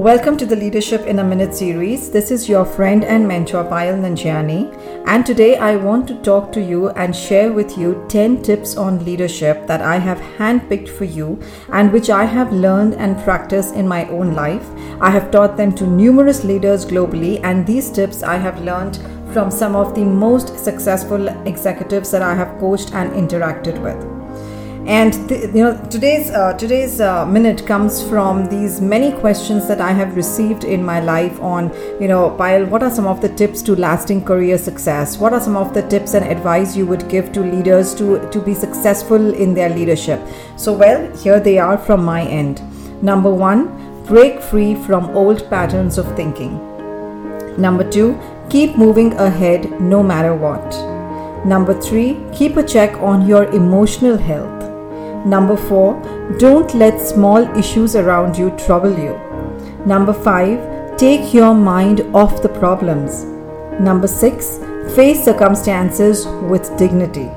Welcome to the Leadership in a Minute series. This is your friend and mentor Payal Nanjiani, and today I want to talk to you and share with you 10 tips on leadership that I have handpicked for you and which I have learned and practiced in my own life. I have taught them to numerous leaders globally, and these tips I have learned from some of the most successful executives that I have coached and interacted with and th- you know today's uh, today's uh, minute comes from these many questions that i have received in my life on you know Payal, what are some of the tips to lasting career success? What are some of the tips and advice you would give to leaders to to be successful in their leadership? So well here they are from my end. Number 1 break free from old patterns of thinking. Number 2 keep moving ahead no matter what. Number 3 keep a check on your emotional health Number 4. Don't let small issues around you trouble you. Number 5. Take your mind off the problems. Number 6. Face circumstances with dignity.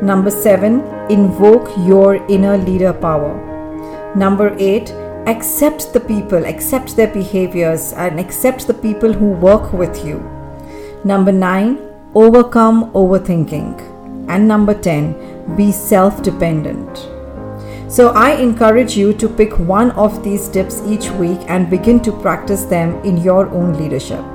Number 7. Invoke your inner leader power. Number 8. Accept the people, accept their behaviors, and accept the people who work with you. Number 9. Overcome overthinking. And number 10, be self dependent. So, I encourage you to pick one of these tips each week and begin to practice them in your own leadership.